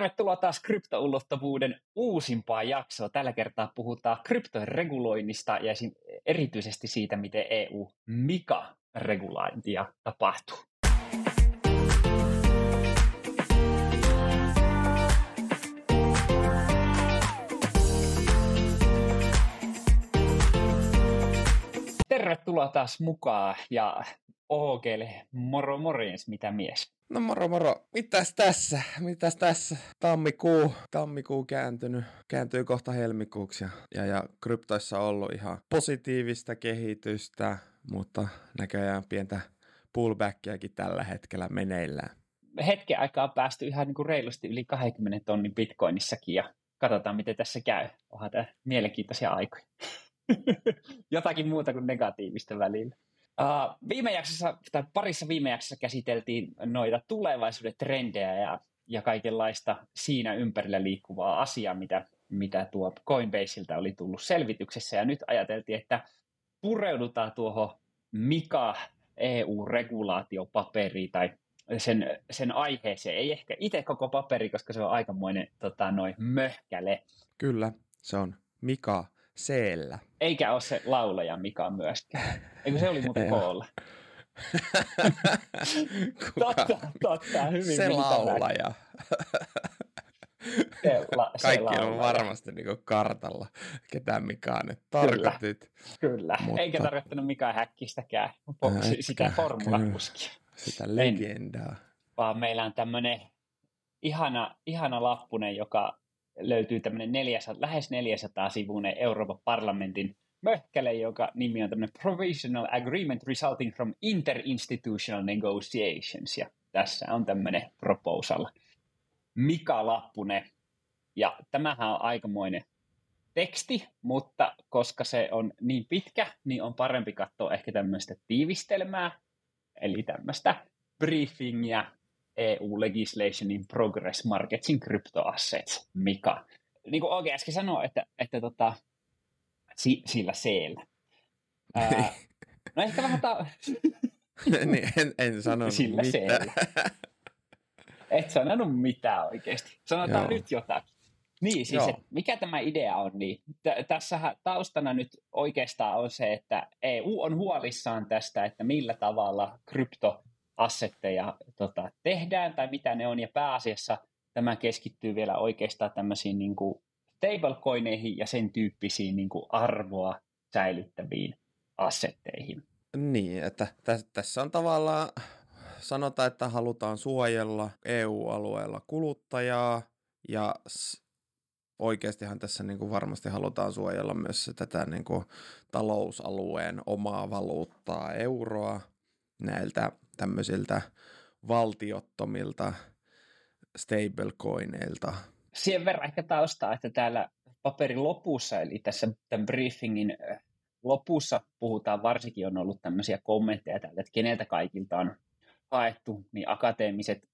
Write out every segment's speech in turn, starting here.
Tervetuloa taas kryptoulottuvuuden uusimpaa jaksoa. Tällä kertaa puhutaan kryptojen reguloinnista ja erityisesti siitä, miten EU-Mika-regulointia tapahtuu. Tervetuloa taas mukaan ja Ookele, moro morjens, mitä mies? No moro moro, mitäs tässä, mitäs tässä? Tammikuu, tammikuu kääntynyt, kääntyy kohta helmikuuksi ja, ja, ja kryptoissa on ollut ihan positiivista kehitystä, mutta näköjään pientä pullbackiakin tällä hetkellä meneillään. Hetken aikaa on päästy ihan niin kuin reilusti yli 20 tonnin bitcoinissakin ja katsotaan miten tässä käy. Onhan tämä mielenkiintoisia aikoja. Jotakin muuta kuin negatiivista välillä. Uh, viime jaksossa, tai parissa viime jaksossa käsiteltiin noita tulevaisuuden trendejä ja, ja kaikenlaista siinä ympärillä liikkuvaa asiaa, mitä, mitä tuo Coinbaseilta oli tullut selvityksessä. Ja nyt ajateltiin, että pureudutaan tuohon Mika EU-regulaatiopaperiin tai sen, sen aiheeseen. Ei ehkä itse koko paperi, koska se on aikamoinen tota, noin möhkäle. Kyllä, se on Mika Seellä. Eikä ole se laulaja Mika myöskään. Eikö se oli muuten koolla? totta, totta, hyvin Se laulaja. Se, la, se Kaikki laulaja. on varmasti niin kartalla, ketä Mika nyt tarkoitit. Kyllä, kyllä. Mutta... eikä tarkoittanut Mika Häkkistäkään, Äh, sitä formulakuskia. Sitä legendaa. Vaan meillä on tämmöinen ihana, ihana lappunen, joka löytyy tämmöinen 400, lähes 400 sivuinen Euroopan parlamentin möhkäle, joka nimi on tämmöinen Provisional Agreement Resulting from Interinstitutional Negotiations. Ja tässä on tämmöinen proposal. Mika Lappunen. Ja tämähän on aikamoinen teksti, mutta koska se on niin pitkä, niin on parempi katsoa ehkä tämmöistä tiivistelmää, eli tämmöistä briefingia EU Legislation in Progress Markets in Crypto Assets, Mika. Niin kuin oikein äsken sanoi, että, että tota, si, sillä seellä. Ää, no ehkä vähän ta- niin, en, en sanonut sillä mitään. seellä. Et sanonut mitään oikeasti. Sanotaan Joo. nyt jotakin. Niin, siis Joo. et mikä tämä idea on, niin t- tässähän taustana nyt oikeastaan on se, että EU on huolissaan tästä, että millä tavalla kryptoassetteja tota, tehdään tai mitä ne on, ja pääasiassa tämä keskittyy vielä oikeastaan tämmöisiin niin kuin stablecoineihin ja sen tyyppisiin niin kuin arvoa säilyttäviin assetteihin. Niin, että tä- tässä on tavallaan, sanotaan, että halutaan suojella EU-alueella kuluttajaa ja oikeastihan tässä niin kuin varmasti halutaan suojella myös tätä niin kuin talousalueen omaa valuuttaa, euroa, näiltä tämmöisiltä valtiottomilta stablecoineilta. Sen verran ehkä taustaa, että täällä paperin lopussa, eli tässä tämän briefingin lopussa puhutaan, varsinkin on ollut tämmöisiä kommentteja täällä, että keneltä kaikilta on haettu, niin akateemiset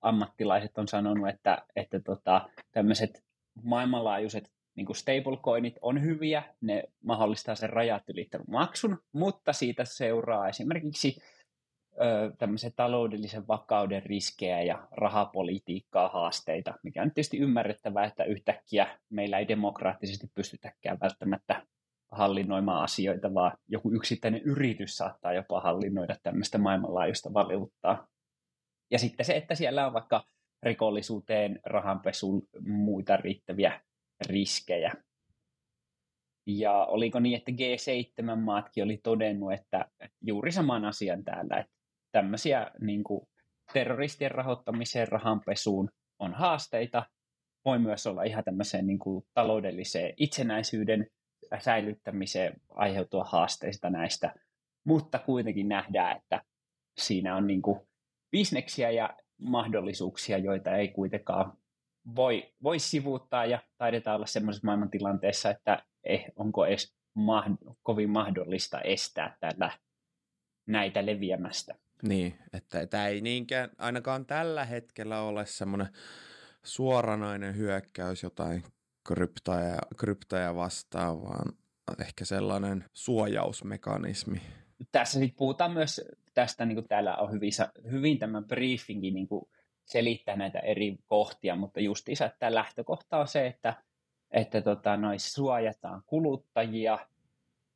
ammattilaiset on sanonut, että, että tota, tämmöiset maailmanlaajuiset niin stablecoinit on hyviä, ne mahdollistaa sen rajat ylittävän maksun, mutta siitä seuraa esimerkiksi tämmöisen taloudellisen vakauden riskejä ja rahapolitiikkaa haasteita, mikä on tietysti ymmärrettävää, että yhtäkkiä meillä ei demokraattisesti pystytäkään välttämättä hallinnoimaan asioita, vaan joku yksittäinen yritys saattaa jopa hallinnoida tämmöistä maailmanlaajuista valuuttaa. Ja sitten se, että siellä on vaikka rikollisuuteen, rahanpesuun, muita riittäviä riskejä. Ja oliko niin, että G7-maatkin oli todennut, että juuri saman asian täällä, että tämmöisiä niin kuin terroristien rahoittamiseen, rahanpesuun on haasteita. Voi myös olla ihan tämmöiseen niin kuin taloudelliseen itsenäisyyden säilyttämiseen aiheutua haasteista näistä, mutta kuitenkin nähdään, että siinä on niin kuin bisneksiä ja mahdollisuuksia, joita ei kuitenkaan voi, voi sivuuttaa ja taidetaan olla semmoisessa maailmantilanteessa, että eh, onko edes mahd- kovin mahdollista estää tällä näitä leviämästä. Niin, että tämä ei niinkään ainakaan tällä hetkellä ole semmoinen suoranainen hyökkäys jotain kryptoja, kryptoja vastaan, vaan ehkä sellainen suojausmekanismi. Tässä sitten puhutaan myös tästä, niin kuin täällä on hyvin, hyvin tämän briefingin niin kuin selittää näitä eri kohtia, mutta justiinsa, että lähtökohta on se, että, että tota, nois suojataan kuluttajia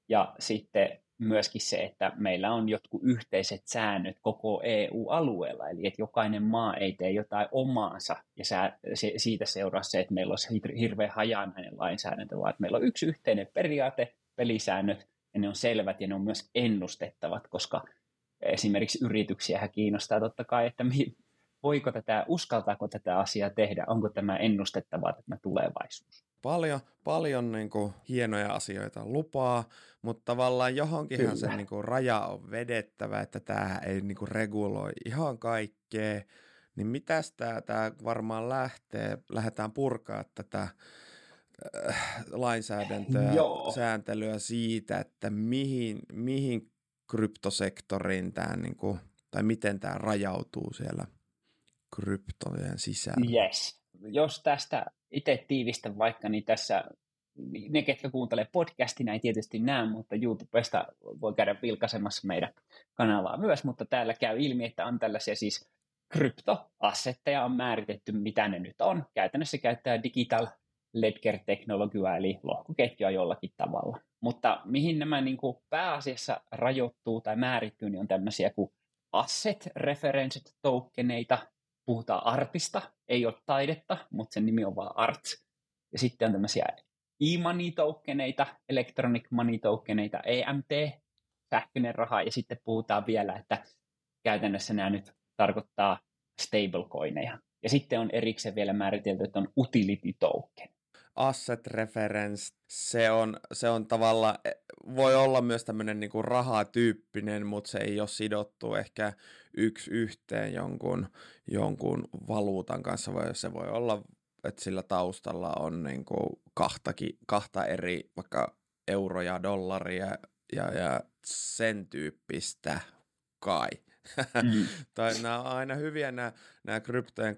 ja sitten myöskin se, että meillä on jotkut yhteiset säännöt koko EU-alueella, eli että jokainen maa ei tee jotain omaansa, ja se, siitä seuraa se, että meillä olisi hirveän hajanainen lainsäädäntö, vaan että meillä on yksi yhteinen periaate, pelisäännöt, ja ne on selvät ja ne on myös ennustettavat, koska esimerkiksi yrityksiä kiinnostaa totta kai, että voiko tätä, uskaltaako tätä asiaa tehdä, onko tämä ennustettavaa tämä tulevaisuus. Paljon, paljon niin kuin, hienoja asioita lupaa, mutta tavallaan johonkinhan Kyllä. se niin kuin, raja on vedettävä, että tämä ei niin kuin, reguloi ihan kaikkea. Niin mitäs tämä, tämä varmaan lähtee, lähdetään purkaa tätä äh, lainsäädäntöä, Joo. sääntelyä siitä, että mihin, mihin kryptosektoriin tämä, niin kuin, tai miten tämä rajautuu siellä kryptojen sisällä. Yes. Jos tästä itse tiivistä vaikka, niin tässä ne, ketkä kuuntelee podcastina, ei tietysti näe, mutta YouTubesta voi käydä vilkaisemassa meidän kanavaa myös, mutta täällä käy ilmi, että on tällaisia siis kryptoassetteja on määritetty, mitä ne nyt on. Käytännössä käyttää digital ledger-teknologiaa, eli lohkoketjua jollakin tavalla. Mutta mihin nämä niin kuin pääasiassa rajoittuu tai määrittyy, niin on tämmöisiä kuin asset referenced tokeneita, puhutaan artista, ei ole taidetta, mutta sen nimi on vaan art. Ja sitten on tämmöisiä e-money tokeneita, electronic money tokeneita, EMT, sähköinen raha, ja sitten puhutaan vielä, että käytännössä nämä nyt tarkoittaa stablecoineja. Ja sitten on erikseen vielä määritelty, että on utility token. Asset reference, se on, se on tavallaan, e, voi olla myös tämmöinen niinku rahatyyppinen, mutta se ei ole sidottu ehkä yksi yhteen jonkun, jonkun valuutan kanssa, vai se voi olla, että sillä taustalla on niinku kahtakin, kahta eri vaikka euroja, dollaria ja, ja sen tyyppistä kai. Mm. tai nämä on aina hyviä nämä, nämä kryptojen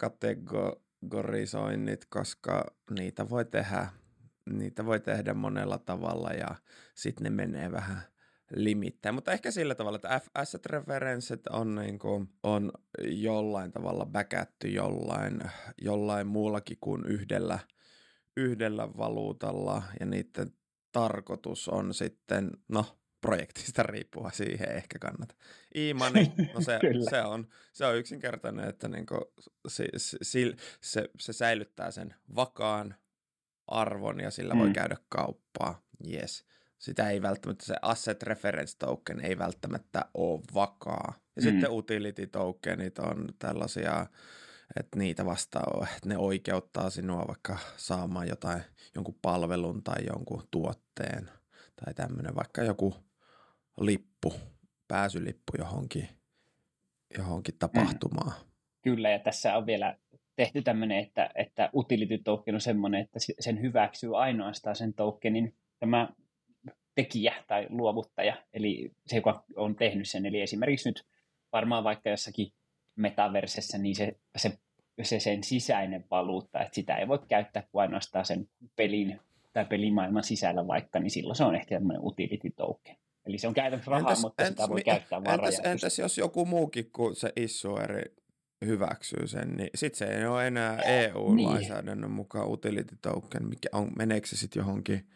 kategorisoinnit, koska niitä voi tehdä, niitä voi tehdä monella tavalla ja sitten ne menee vähän limittäin. Mutta ehkä sillä tavalla, että asset referenssit on, niin kuin, on jollain tavalla backätty jollain, jollain muullakin kuin yhdellä, yhdellä valuutalla ja niiden tarkoitus on sitten, no projektista riippua siihen ehkä kannata. E-money, no se, se, on, se on yksinkertainen, että niinku se, se, se, se säilyttää sen vakaan arvon ja sillä mm. voi käydä kauppaa. Yes. Sitä ei välttämättä, se asset reference token ei välttämättä ole vakaa. Ja mm. sitten utility tokenit on tällaisia, että niitä vastaa, että ne oikeuttaa sinua vaikka saamaan jotain, jonkun palvelun tai jonkun tuotteen tai tämmöinen, vaikka joku lippu, pääsylippu johonkin, johonkin tapahtumaan. Mm. Kyllä, ja tässä on vielä tehty tämmöinen, että, että utility token on semmoinen, että sen hyväksyy ainoastaan sen tokenin tämä tekijä tai luovuttaja, eli se, joka on tehnyt sen. Eli esimerkiksi nyt varmaan vaikka jossakin metaversessä, niin se, se, se sen sisäinen valuutta, että sitä ei voi käyttää kuin ainoastaan sen pelin tai pelimaailman sisällä vaikka, niin silloin se on ehkä tämmöinen utility token. Eli se on käytännössä rahaa, entäs, mutta entäs, sitä voi käyttää vaan entäs, entäs jos joku muukin kuin se issueri hyväksyy sen, niin sitten se ei ole enää EU-lainsäädännön niin. mukaan utility token, mikä on, meneekö se sitten johonkin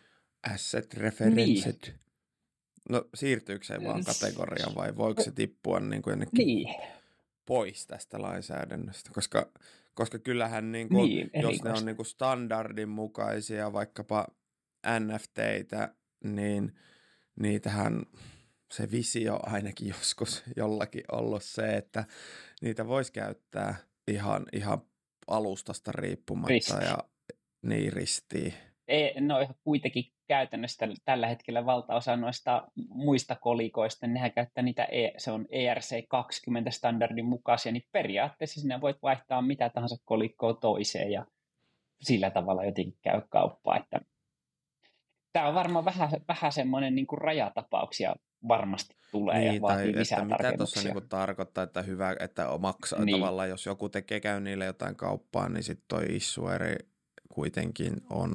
asset referenced? Niin. No siirtyykö se vaan kategoriaan vai voiko se tippua niin kuin niin. pois tästä lainsäädännöstä? Koska, koska kyllähän niin kuin, niin, jos ne on niin kuin standardin mukaisia vaikkapa NFTitä, niin – niitähän se visio ainakin joskus jollakin ollut se, että niitä voisi käyttää ihan, ihan alustasta riippumatta Risti. ja niin ristiin. Ei, no kuitenkin käytännössä tällä hetkellä valtaosa noista muista kolikoista, nehän käyttää niitä, e, se on ERC20 standardin mukaisia, niin periaatteessa sinä voit vaihtaa mitä tahansa kolikkoa toiseen ja sillä tavalla jotenkin käy kauppaa, että tämä on varmaan vähän, vähän semmoinen niin kuin rajatapauksia varmasti tulee niin, ja vaatii tai lisää että mitä tuossa niin tarkoittaa, että hyvä, että maksaa niin. tavallaan, jos joku tekee käy niille jotain kauppaa, niin sitten toi issueri kuitenkin on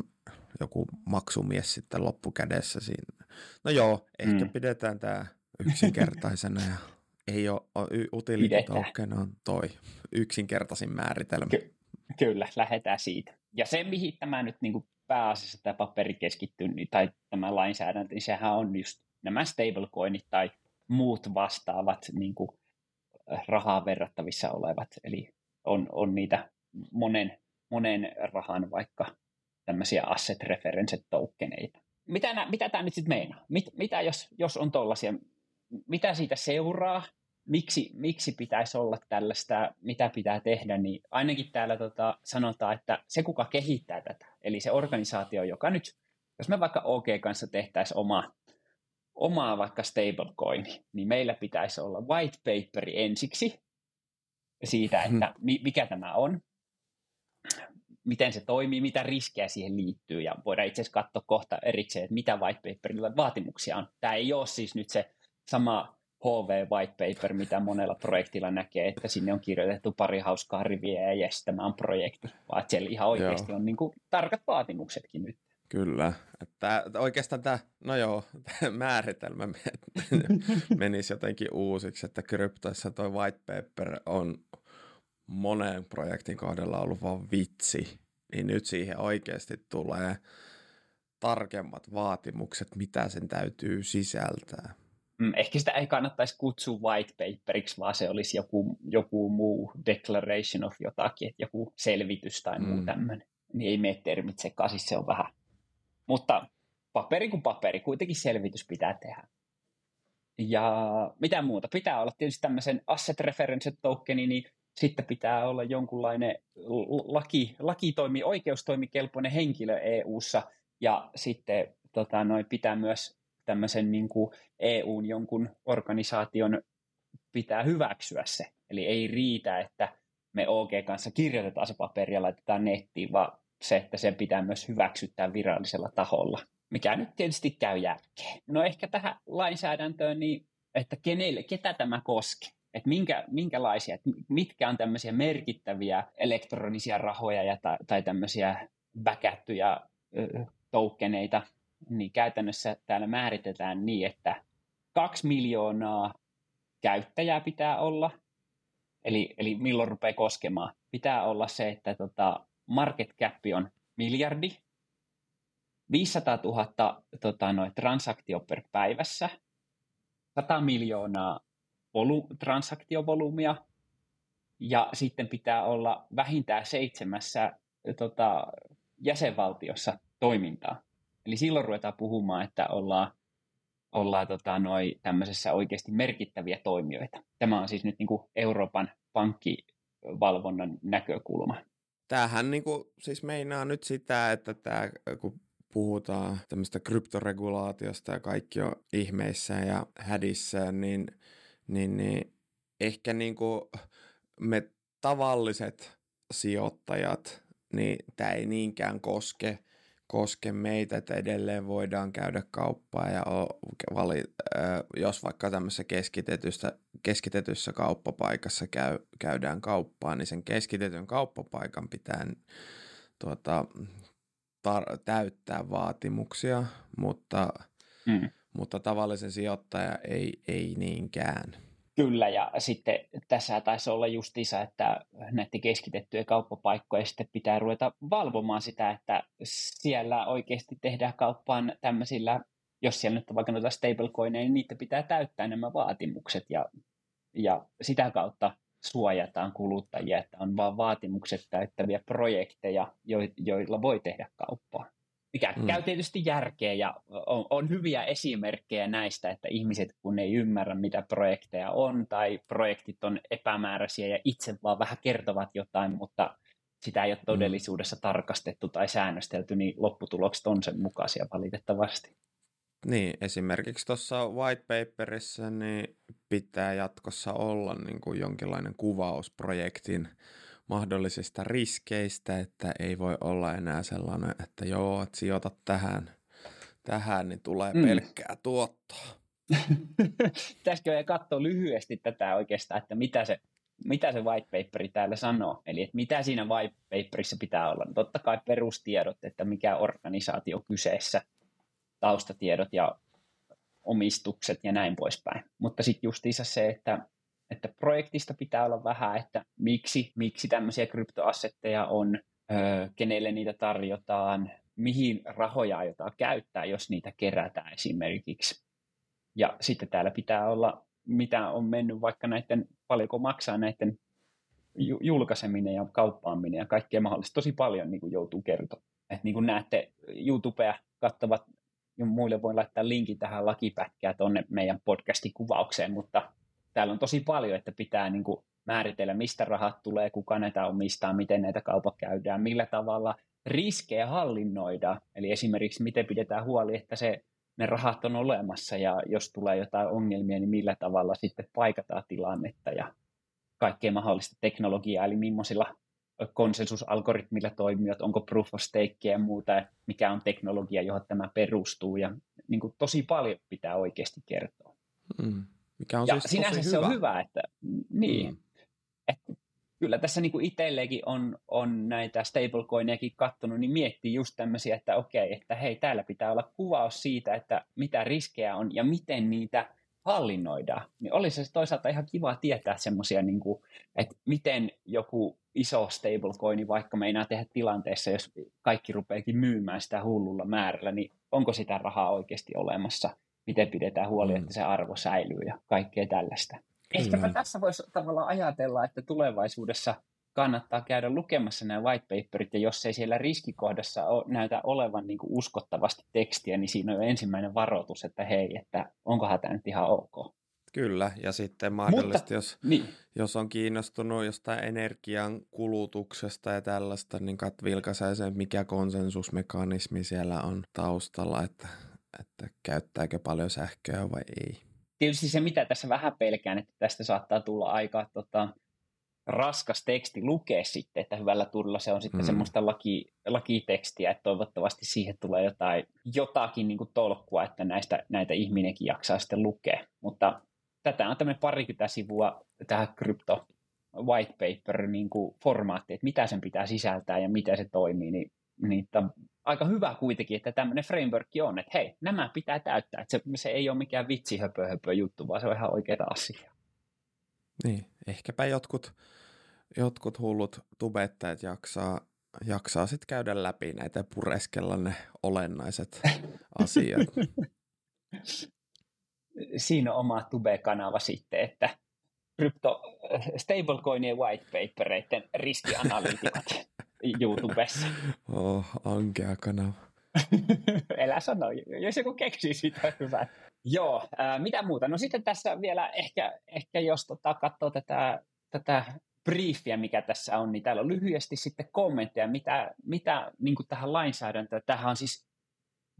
joku maksumies sitten loppukädessä siinä. No joo, ehkä mm. pidetään tämä yksinkertaisena ja ei ole, utility token on toi yksinkertaisin määritelmä. Ky- kyllä, lähdetään siitä. Ja se, mihin tämä nyt niin kuin pääasiassa tämä paperi keskittyy, tai tämä lainsäädäntö, niin sehän on just nämä stablecoinit tai muut vastaavat niin kuin rahaa verrattavissa olevat. Eli on, on niitä monen, monen rahan vaikka tämmöisiä asset reference tokeneita. Mitä, mitä tämä nyt sitten meinaa? Mit, mitä jos, jos on tollaisia, mitä siitä seuraa? Miksi, miksi pitäisi olla tällaista, mitä pitää tehdä, niin ainakin täällä tota, sanotaan, että se kuka kehittää tätä, eli se organisaatio, joka nyt, jos me vaikka OK kanssa tehtäisiin oma, omaa vaikka stablecoin, niin meillä pitäisi olla white paperi ensiksi siitä, hmm. että mikä tämä on, miten se toimii, mitä riskejä siihen liittyy, ja voidaan itse asiassa katsoa kohta erikseen, että mitä white paperilla vaatimuksia on. Tämä ei ole siis nyt se sama HV white paper, mitä monella projektilla näkee, että sinne on kirjoitettu pari hauskaa riviä ja jes, tämä on projekti, vaan siellä ihan oikeasti joo. on niin kuin tarkat vaatimuksetkin nyt. Kyllä. Että oikeastaan tämä, no joo, tämä määritelmä menisi jotenkin uusiksi, että kryptoissa tuo white paper on monen projektin kohdalla ollut vaan vitsi, niin nyt siihen oikeasti tulee tarkemmat vaatimukset, mitä sen täytyy sisältää. Mm, ehkä sitä ei kannattaisi kutsua white paperiksi, vaan se olisi joku, joku muu declaration of jotakin, että joku selvitys tai muu mm. tämmöinen. Niin ei mene termit sekaisin, se on vähän. Mutta paperi kuin paperi, kuitenkin selvitys pitää tehdä. Ja mitä muuta? Pitää olla tietysti tämmöisen asset reference tokeni, niin sitten pitää olla jonkunlainen laki, lakitoimi, oikeustoimikelpoinen henkilö EU-ssa, ja sitten tota, noi pitää myös tämmöisen niin kuin EUn jonkun organisaation pitää hyväksyä se. Eli ei riitä, että me OG kanssa kirjoitetaan se paperi ja laitetaan nettiin, vaan se, että sen pitää myös hyväksyttää virallisella taholla, mikä nyt tietysti käy järkeen. No ehkä tähän lainsäädäntöön, niin että kenelle, ketä tämä koskee? että minkä, minkälaisia, että mitkä on tämmöisiä merkittäviä elektronisia rahoja ja, tai, tai tämmöisiä väkättyjä tokeneita, niin käytännössä täällä määritetään niin, että kaksi miljoonaa käyttäjää pitää olla, eli, eli milloin rupeaa koskemaan. Pitää olla se, että tota, market cap on miljardi, 500 000 tota, noin, transaktio per päivässä, 100 miljoonaa volu- transaktiovolyymia, ja sitten pitää olla vähintään seitsemässä tota, jäsenvaltiossa toimintaa. Eli silloin ruvetaan puhumaan, että ollaan, ollaan tota, noi, tämmöisessä oikeasti merkittäviä toimijoita. Tämä on siis nyt niin kuin Euroopan pankkivalvonnan näkökulma. Tämähän niin kuin, siis meinaa nyt sitä, että tämä, kun puhutaan tämmöistä kryptoregulaatiosta ja kaikki on ihmeissä ja hädissä, niin – niin, niin ehkä niin kuin me tavalliset sijoittajat, niin tämä ei niinkään koske, koske meitä, että edelleen voidaan käydä kauppaa ja vali, jos vaikka tämmöisessä keskitetyssä, keskitetyssä kauppapaikassa käy, käydään kauppaa, niin sen keskitetyn kauppapaikan pitää tuota, tar- täyttää vaatimuksia, mutta mm mutta tavallisen sijoittaja ei, ei niinkään. Kyllä, ja sitten tässä taisi olla justiinsa, että näiden keskitettyjen kauppapaikkojen sitten pitää ruveta valvomaan sitä, että siellä oikeasti tehdään kauppaan tämmöisillä, jos siellä nyt on vaikka noita stablecoineja, niin niitä pitää täyttää nämä vaatimukset, ja, ja sitä kautta suojataan kuluttajia, että on vain vaatimukset täyttäviä projekteja, joilla voi tehdä kauppaa mikä mm. käy tietysti järkeä ja on, on hyviä esimerkkejä näistä, että ihmiset kun ei ymmärrä mitä projekteja on tai projektit on epämääräisiä ja itse vaan vähän kertovat jotain, mutta sitä ei ole mm. todellisuudessa mm. tarkastettu tai säännöstelty, niin lopputulokset on sen mukaisia valitettavasti. Niin, esimerkiksi tuossa white paperissa niin pitää jatkossa olla niin kuin jonkinlainen kuvaus projektin mahdollisista riskeistä, että ei voi olla enää sellainen, että joo, että sijoitat tähän, tähän niin tulee mm. pelkkää tuottoa. Pitäisikö katsoa lyhyesti tätä oikeastaan, että mitä se, mitä se white paperi täällä sanoo, eli että mitä siinä white paperissa pitää olla. No, totta kai perustiedot, että mikä organisaatio kyseessä, taustatiedot ja omistukset ja näin poispäin. Mutta sitten justiinsa se, että, että projektista pitää olla vähän, että miksi, miksi tämmöisiä kryptoassetteja on, öö, kenelle niitä tarjotaan, mihin rahoja aiotaan käyttää, jos niitä kerätään esimerkiksi. Ja sitten täällä pitää olla, mitä on mennyt vaikka näiden, paljonko maksaa näiden julkaiseminen ja kauppaaminen ja kaikkea mahdollista. Tosi paljon niin kuin joutuu kertomaan. Et niin kuin näette YouTubea kattavat, muille voin laittaa linkin tähän lakipätkään tuonne meidän podcastin kuvaukseen, mutta täällä on tosi paljon, että pitää niin kuin määritellä, mistä rahat tulee, kuka näitä omistaa, miten näitä kaupat käydään, millä tavalla riskejä hallinnoida. Eli esimerkiksi miten pidetään huoli, että se, ne rahat on olemassa ja jos tulee jotain ongelmia, niin millä tavalla sitten paikataan tilannetta ja kaikkea mahdollista teknologiaa, eli millaisilla konsensusalgoritmilla toimijat, onko proof of stake ja muuta, mikä on teknologia, johon tämä perustuu, ja niin kuin tosi paljon pitää oikeasti kertoa. Mm. Mikä on ja siis sinänsä tosi se hyvä. on hyvä, että niin, Mm. että kyllä tässä niin kuin itsellekin on, on näitä stablecoinejakin kattonut, niin miettii just tämmöisiä, että okei, että hei, täällä pitää olla kuvaus siitä, että mitä riskejä on ja miten niitä hallinnoidaan. Niin olisi se toisaalta ihan kiva tietää semmoisia, niin kuin, että miten joku iso stablecoini vaikka meinaa tehdä tilanteessa, jos kaikki rupeakin myymään sitä hullulla määrällä, niin onko sitä rahaa oikeasti olemassa? Miten pidetään huoli, Mm. että se arvo säilyy ja kaikkea tällaista. Ehkäpä tässä voisi tavallaan ajatella, että tulevaisuudessa kannattaa käydä lukemassa nämä white paperit, ja jos ei siellä riskikohdassa ole, näytä olevan niin kuin uskottavasti tekstiä, niin siinä on jo ensimmäinen varoitus, että hei, että onkohan tämä nyt ihan ok. Kyllä, ja sitten mahdollisesti, jos, Niin, jos on kiinnostunut jostain energian kulutuksesta ja tällaista, niin kat vilkaisee sen, mikä konsensusmekanismi siellä on taustalla, että, että käyttääkö paljon sähköä vai ei. tietysti se, mitä tässä vähän pelkään, että tästä saattaa tulla aika tota, raskas teksti lukea sitten, että hyvällä tulla se on sitten Mm. mm. semmoista laki, lakitekstiä, että toivottavasti siihen tulee jotain, jotakin niin tolkkua, että näistä, näitä ihminenkin jaksaa sitten lukea. Mutta tätä on tämmöinen parikymmentä sivua tähän krypto white paper niin kuin formaatti, että mitä sen pitää sisältää ja miten se toimii, niin, niin on aika hyvä kuitenkin, että tämmöinen framework on, että hei, nämä pitää täyttää, että se, se ei ole mikään vitsi höpö, höpö juttu, vaan se on ihan oikeita asiaa. Niin, ehkäpä jotkut, jotkut hullut tubettajat jaksaa, jaksaa sitten käydä läpi näitä ja pureskella ne olennaiset asiat. Siinä on oma Tube-kanava sitten, että krypto, stablecoinien white papereiden riskianalyytikot YouTubessa. Oh, ankea kanava. Elä sano, jos joku keksii sitä hyvää. Joo, ää, mitä muuta? No sitten tässä vielä ehkä, ehkä jos tota, katsoo tätä, tätä briefiä, mikä tässä on, niin täällä on lyhyesti sitten kommentteja, mitä, mitä niin tähän lainsäädäntöön, tähän on siis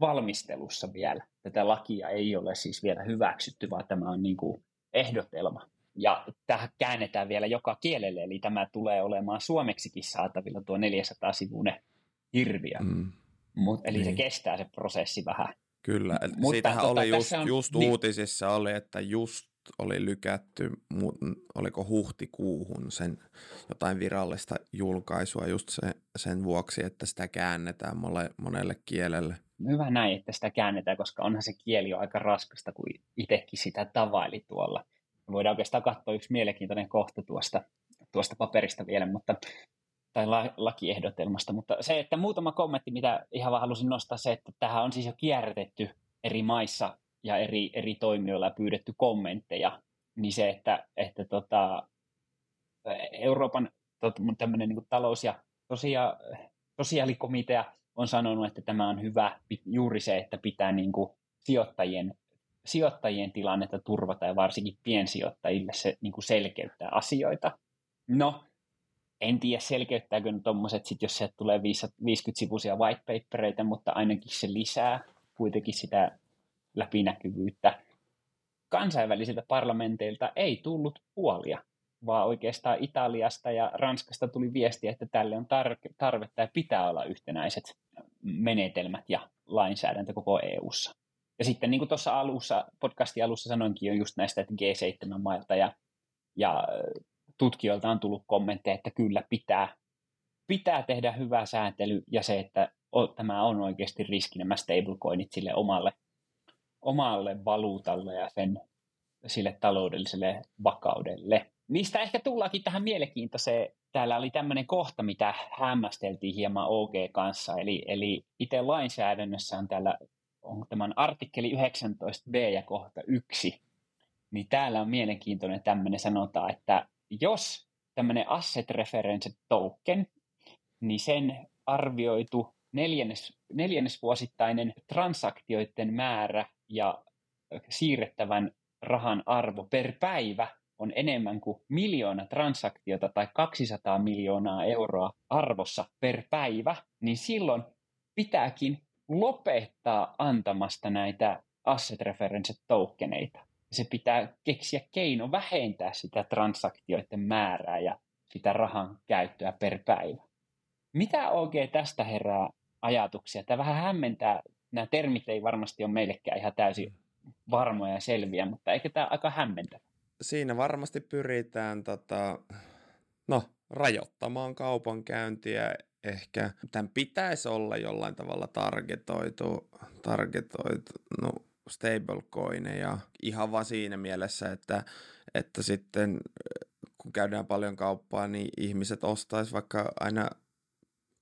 valmistelussa vielä. Tätä lakia ei ole siis vielä hyväksytty, vaan tämä on niin kuin ehdotelma. Ja tähän käännetään vielä joka kielelle, eli tämä tulee olemaan suomeksikin saatavilla tuo 400-sivuinen hirviö. Mm, Mut, eli Niin. se kestää se prosessi vähän. kyllä, Mutta Mutta, siitähän tota, oli just, on- just niin. uutisissa oli, että just oli lykätty, oliko huhtikuuhun sen jotain virallista julkaisua just se, sen vuoksi, että sitä käännetään mole, monelle kielelle. Hyvä näin, että sitä käännetään, koska onhan se kieli jo aika raskasta, kun itsekin sitä tavaili tuolla. Voidaan oikeastaan katsoa yksi mielenkiintoinen kohta tuosta, tuosta paperista vielä, mutta, tai la, lakiehdotelmasta. Mutta se, että muutama kommentti, mitä ihan vaan halusin nostaa, se, että tähän on siis jo kierrätetty eri maissa ja eri, eri toimijoilla pyydetty kommentteja, niin se, että, että tota, Euroopan tot, tämmöinen niin talous- ja sosia, sosiaalikomitea on sanonut, että tämä on hyvä juuri se, että pitää niin kuin sijoittajien, sijoittajien tilannetta turvata ja varsinkin piensijoittajille se niin kuin selkeyttää asioita. No, en tiedä selkeyttääkö ne tuommoiset, jos sieltä tulee 50-sivuisia white papereita, mutta ainakin se lisää kuitenkin sitä läpinäkyvyyttä. Kansainvälisiltä parlamenteilta ei tullut puolia, vaan oikeastaan Italiasta ja Ranskasta tuli viesti, että tälle on tar- tarvetta ja pitää olla yhtenäiset menetelmät ja lainsäädäntö koko EU:ssa. Ja sitten niin kuin tuossa alussa, podcastin alussa sanoinkin jo just näistä, että G7-mailta ja, ja tutkijoilta on tullut kommentteja, että kyllä pitää, pitää tehdä hyvä sääntely ja se, että tämä on oikeasti riski nämä stablecoinit sille omalle, omalle valuutalle ja sen sille taloudelliselle vakaudelle. Mistä ehkä tullaankin tähän mielenkiintoiseen. Täällä oli tämmöinen kohta, mitä hämmästeltiin hieman OG kanssa, eli, eli itse lainsäädännössä on täällä on tämän artikkeli 19b ja kohta 1, niin täällä on mielenkiintoinen tämmöinen sanotaan, että jos tämmöinen asset reference token, niin sen arvioitu neljännes, neljännesvuosittainen transaktioiden määrä ja siirrettävän rahan arvo per päivä on enemmän kuin miljoona transaktiota tai 200 miljoonaa euroa arvossa per päivä, niin silloin pitääkin lopettaa antamasta näitä asset reference tokeneita. Se pitää keksiä keino vähentää sitä transaktioiden määrää ja sitä rahan käyttöä per päivä. Mitä oikein tästä herää ajatuksia? Tämä vähän hämmentää. Nämä termit ei varmasti ole meillekään ihan täysin varmoja ja selviä, mutta eikö tämä aika hämmentä? Siinä varmasti pyritään tota, no, rajoittamaan kaupankäyntiä ehkä. Tämän pitäisi olla jollain tavalla targetoitu, targetoitu no, stablecoineja ihan vaan siinä mielessä, että, että sitten kun käydään paljon kauppaa, niin ihmiset ostaisi vaikka aina,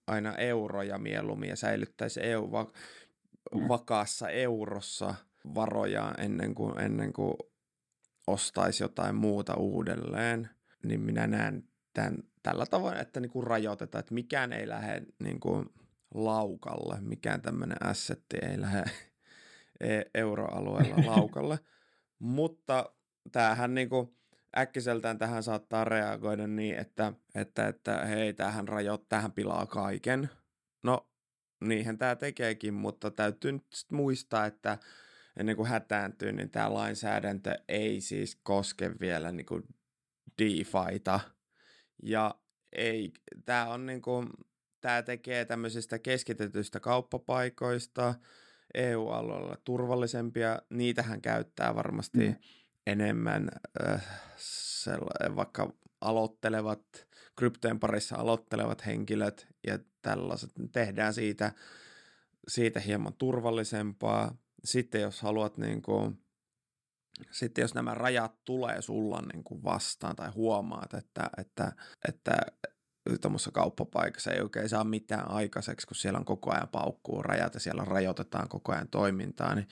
aina euroja mieluummin ja säilyttäisi EU, mm. vakaassa eurossa varoja ennen kuin, ennen kuin ostaisi jotain muuta uudelleen, niin minä näen tämän tällä tavoin, että niin kuin rajoitetaan, että mikään ei lähde niin kuin laukalle, mikään tämmöinen assetti ei lähde e-, euroalueella laukalle, mutta tämähän niin kuin äkkiseltään tähän saattaa reagoida niin, että, että, että hei, tähän rajoittaa, tähän pilaa kaiken. No, niinhän tämä tekeekin, mutta täytyy nyt muistaa, että ennen kuin hätääntyy, niin tämä lainsäädäntö ei siis koske vielä niin kuin DeFita. Ja ei, tämä on niin kuin, tämä tekee tämmöisistä keskitetyistä kauppapaikoista EU-alueella turvallisempia. Niitähän käyttää varmasti mm. enemmän äh, vaikka aloittelevat, kryptojen parissa aloittelevat henkilöt ja tällaiset. Tehdään siitä, siitä hieman turvallisempaa sitten jos haluat niin kuin, sitten jos nämä rajat tulee sulla niin kuin vastaan tai huomaat, että, että, että tuommoisessa kauppapaikassa ei oikein saa mitään aikaiseksi, kun siellä on koko ajan paukkuu rajat ja siellä rajoitetaan koko ajan toimintaa, niin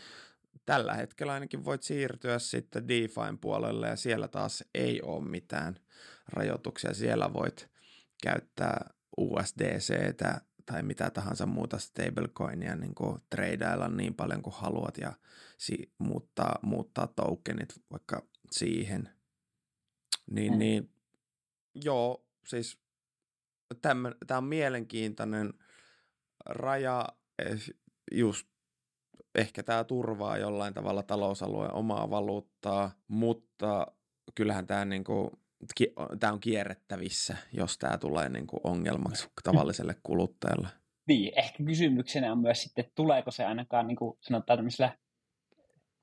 tällä hetkellä ainakin voit siirtyä sitten DeFiin puolelle ja siellä taas ei ole mitään rajoituksia. Siellä voit käyttää USDCtä tai mitä tahansa muuta stablecoinia niin kuin tradeilla niin paljon kuin haluat ja si- muuttaa, muuttaa tokenit vaikka siihen. Niin, mm. niin joo, siis tämä on mielenkiintoinen raja, just ehkä tämä turvaa jollain tavalla talousalueen omaa valuuttaa, mutta kyllähän tämä niin kuin tämä on kierrettävissä, jos tämä tulee niin kuin ongelmaksi tavalliselle kuluttajalle. Niin, ehkä kysymyksenä on myös sitten, tuleeko se ainakaan niin kuin sanotaan tämmöisellä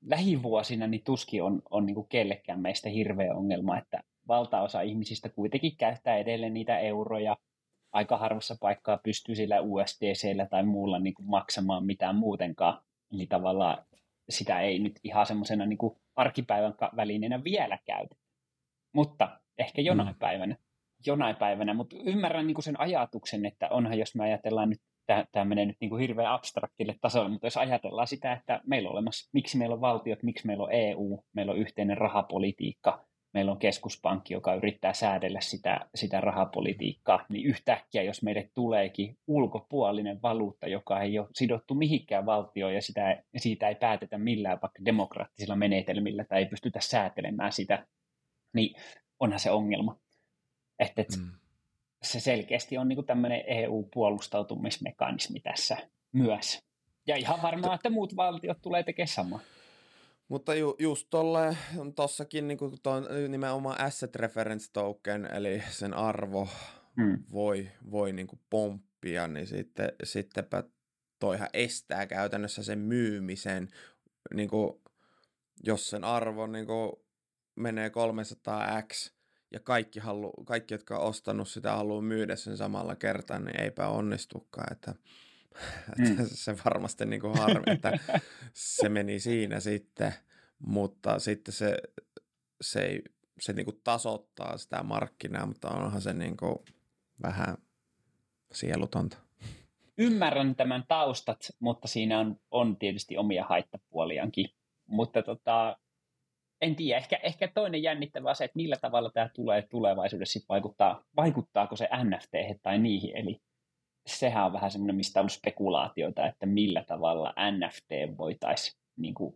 lähivuosina, niin tuskin on, on niin kuin kellekään meistä hirveä ongelma, että valtaosa ihmisistä kuitenkin käyttää edelleen niitä euroja, aika harvassa paikkaa pystyy sillä USDCllä tai muulla niin kuin maksamaan mitään muutenkaan. Eli tavallaan sitä ei nyt ihan semmoisena niin arkipäivän välineenä vielä käytetä. Mutta ehkä jonain mm. päivänä. Jonain päivänä, mutta ymmärrän niin kuin sen ajatuksen, että onhan jos me ajatellaan nyt, tämä menee nyt niin kuin hirveän abstraktille tasolle, mutta jos ajatellaan sitä, että meillä on olemassa, miksi meillä on valtiot, miksi meillä on EU, meillä on yhteinen rahapolitiikka, meillä on keskuspankki, joka yrittää säädellä sitä, sitä rahapolitiikkaa, niin yhtäkkiä, jos meille tuleekin ulkopuolinen valuutta, joka ei ole sidottu mihinkään valtioon ja sitä, siitä ei päätetä millään vaikka demokraattisilla menetelmillä tai ei pystytä säätelemään sitä, niin onhan se ongelma. Että et mm. se selkeästi on niin tämmöinen EU-puolustautumismekanismi tässä myös. Ja ihan varmaa, että muut valtiot tulee tekemään samaa. Mutta ju, just tolle, tossakin niin kuin nimenomaan asset reference token, eli sen arvo mm. voi, voi niin kuin pomppia, niin sitten, sittenpä toihan estää käytännössä sen myymisen, niin kuin, jos sen arvo niin kuin, menee 300x ja kaikki, halu, kaikki, jotka on ostanut sitä, haluaa myydä sen samalla kertaa, niin eipä onnistukaan. Että Mm. se varmasti niin kuin harmi, että se meni siinä sitten, mutta sitten se, se, ei, se niin kuin tasoittaa sitä markkinaa, mutta onhan se niin kuin vähän sielutonta. Ymmärrän tämän taustat, mutta siinä on, on tietysti omia haittapuoliankin. Mutta tota, en tiedä, ehkä, ehkä toinen jännittävä asia, että millä tavalla tämä tulee tulevaisuudessa vaikuttaa, vaikuttaako se NFT tai niihin, eli sehän on vähän semmoinen, mistä on ollut spekulaatioita, että millä tavalla NFT voitaisiin niin kuin,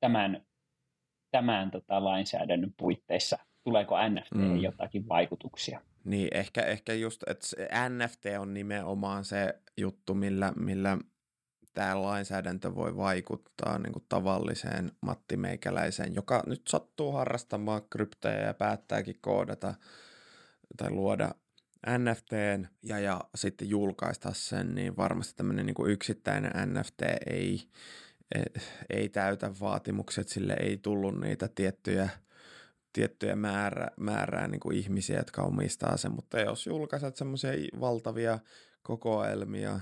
tämän, tämän tota, lainsäädännön puitteissa, tuleeko NFT mm. jotakin vaikutuksia? Niin, ehkä, ehkä just, että NFT on nimenomaan se juttu, millä, millä tämä lainsäädäntö voi vaikuttaa niin kuin tavalliseen Matti Meikäläiseen, joka nyt sattuu harrastamaan kryptoja ja päättääkin koodata tai luoda NFTn ja, ja sitten julkaista sen, niin varmasti tämmöinen niin kuin yksittäinen NFT ei, ei, ei täytä vaatimukset, sille ei tullut niitä tiettyjä, tiettyjä määrä, määrää niin kuin ihmisiä, jotka omistaa sen, mutta jos julkaiset semmoisia valtavia kokoelmia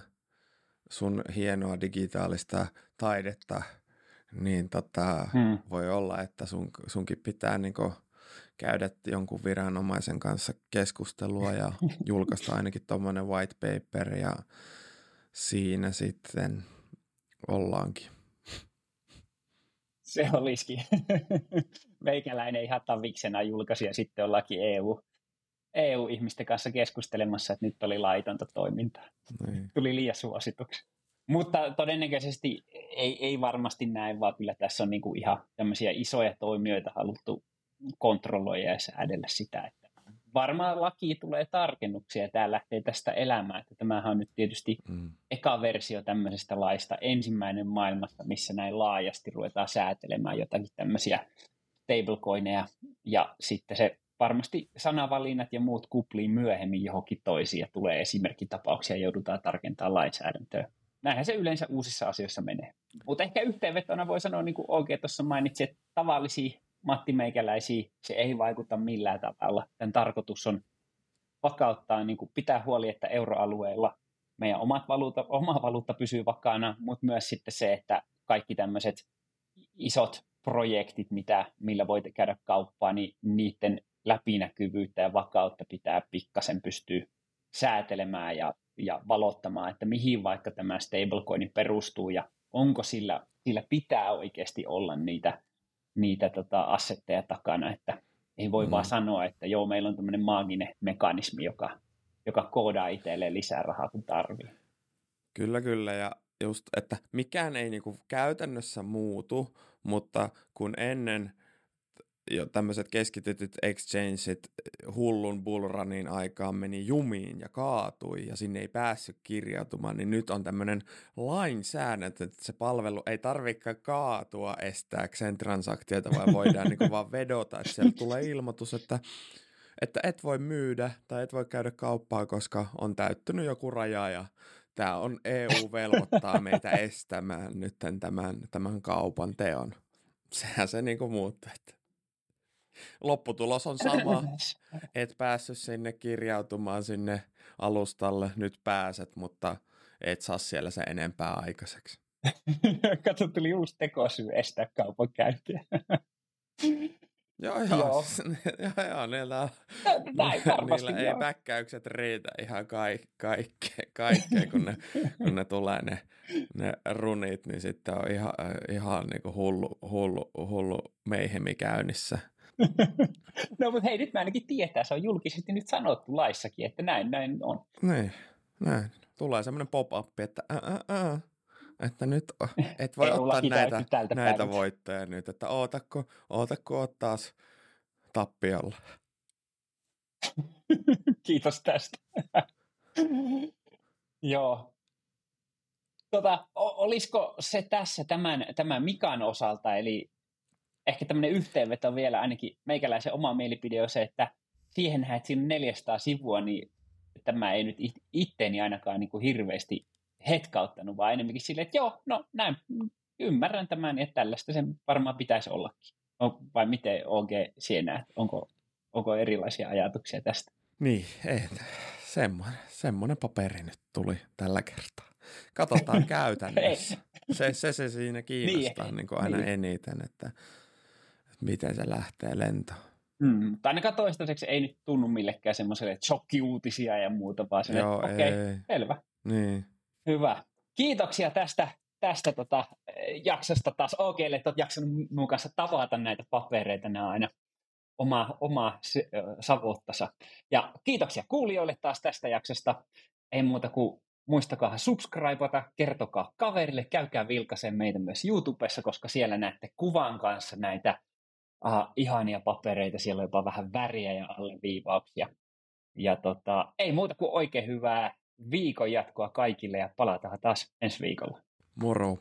sun hienoa digitaalista taidetta, niin tota, hmm. voi olla, että sun, sunkin pitää niin kuin käydä jonkun viranomaisen kanssa keskustelua ja julkaista ainakin tuommoinen white paper ja siinä sitten ollaankin. Se olisikin. Meikäläinen ihan taviksena julkaisi ja sitten ollakin EU, EU-ihmisten kanssa keskustelemassa, että nyt oli laitonta toimintaa. Niin. Tuli liian suosituksi. Mutta todennäköisesti ei, ei varmasti näin, vaan kyllä tässä on niinku ihan tämmöisiä isoja toimijoita haluttu kontrolloida ja säädellä sitä, että varmaan laki tulee tarkennuksia ja tämä lähtee tästä elämään. Että tämähän on nyt tietysti mm. eka versio tämmöisestä laista, ensimmäinen maailmassa, missä näin laajasti ruvetaan säätelemään jotakin tämmöisiä stablecoineja ja sitten se varmasti sanavalinnat ja muut kupliin myöhemmin johonkin toisiin ja tulee esimerkkitapauksia ja joudutaan tarkentamaan lainsäädäntöä. Näinhän se yleensä uusissa asioissa menee. Mutta ehkä yhteenvetona voi sanoa, niin kuin oikein tuossa mainitsi, että tavallisia Matti Meikäläisiä se ei vaikuta millään tavalla. Tämän tarkoitus on vakauttaa, niin kuin pitää huoli, että euroalueella meidän omat valuutta, oma valuutta pysyy vakaana, mutta myös sitten se, että kaikki tämmöiset isot projektit, mitä, millä voit käydä kauppaa, niin niiden läpinäkyvyyttä ja vakautta pitää pikkasen pystyä säätelemään ja, ja valottamaan, että mihin vaikka tämä stablecoin perustuu ja onko sillä, sillä pitää oikeasti olla niitä niitä tota, assetteja takana, että ei voi mm. vaan sanoa, että joo, meillä on tämmöinen maaginen mekanismi, joka, joka koodaa itselleen lisää rahaa, kun tarvii. Kyllä, kyllä, ja just, että mikään ei niinku käytännössä muutu, mutta kun ennen jo tämmöiset keskitetyt exchangeit hullun bullrunin aikaan meni jumiin ja kaatui ja sinne ei päässyt kirjautumaan, niin nyt on tämmöinen lainsäädäntö, että se palvelu ei tarvitse kaatua estääkseen transaktioita, vaan voidaan niin vaan vedota, että siellä tulee ilmoitus, että että et voi myydä tai et voi käydä kauppaa, koska on täyttynyt joku raja ja tämä on EU velvoittaa meitä estämään nyt tämän, tämän kaupan teon. Sehän se niin kuin muuttuu. Että lopputulos on sama. Et päässyt sinne kirjautumaan sinne alustalle, nyt pääset, mutta et saa siellä se enempää aikaiseksi. Kato, tuli uusi tekosyy estää kaupan käyntiä. Joo, joo. joo. joo, joo niillä, Näin varmasti, niillä ei päkkäykset riitä ihan kaik, kaikkea, kaikkea kun, ne, kun ne tulee ne, ne runit, niin sitten on ihan, ihan niin kuin hullu, hullu, hullu meihemi käynnissä. No mutta hei, nyt mä ainakin tietää, se on julkisesti nyt sanottu laissakin, että näin, näin on. Niin, näin. Tulee semmoinen pop-up, että ää, ää, että nyt et voi ottaa näitä, näitä voittoja nyt, että ootakko, ootakko oot taas tappiolla. Kiitos tästä. Joo. Tota, olisiko se tässä tämän, tämän Mikan osalta, eli ehkä tämmöinen yhteenveto vielä ainakin meikäläisen oma mielipide on se, että siihen että siinä on 400 sivua, niin tämä ei nyt itteeni ainakaan niin kuin hirveästi hetkauttanut, vaan enemmänkin silleen, että joo, no näin, ymmärrän tämän, että tällaista sen varmaan pitäisi ollakin. No, vai miten OG siinä, onko, onko erilaisia ajatuksia tästä? Niin, ei, semmoinen, semmoinen paperi nyt tuli tällä kertaa. katsotaan käytännössä. Se, se, se siinä kiinnostaa niin, niin kuin aina niin. eniten, että, että miten se lähtee lentoon. Mm, tai ainakaan toistaiseksi ei nyt tunnu millekään semmoiselle shokkiuutisia ja muuta, vaan se, okei, okay, selvä. Niin. Hyvä. Kiitoksia tästä, tästä tota, jaksosta taas OGlle, että olet jaksanut minun kanssa tavata näitä papereita. Nämä on aina oma, oma savuttansa. Ja kiitoksia kuulijoille taas tästä jaksosta. Ei muuta kuin muistakaa subscribeata, kertokaa kaverille, käykää vilkaisen meitä myös YouTubessa, koska siellä näette kuvan kanssa näitä uh, ihania papereita, siellä on jopa vähän väriä ja alleviivauksia. Ja tota, ei muuta kuin oikein hyvää viikon jatkoa kaikille ja palataan taas ensi viikolla. Moro!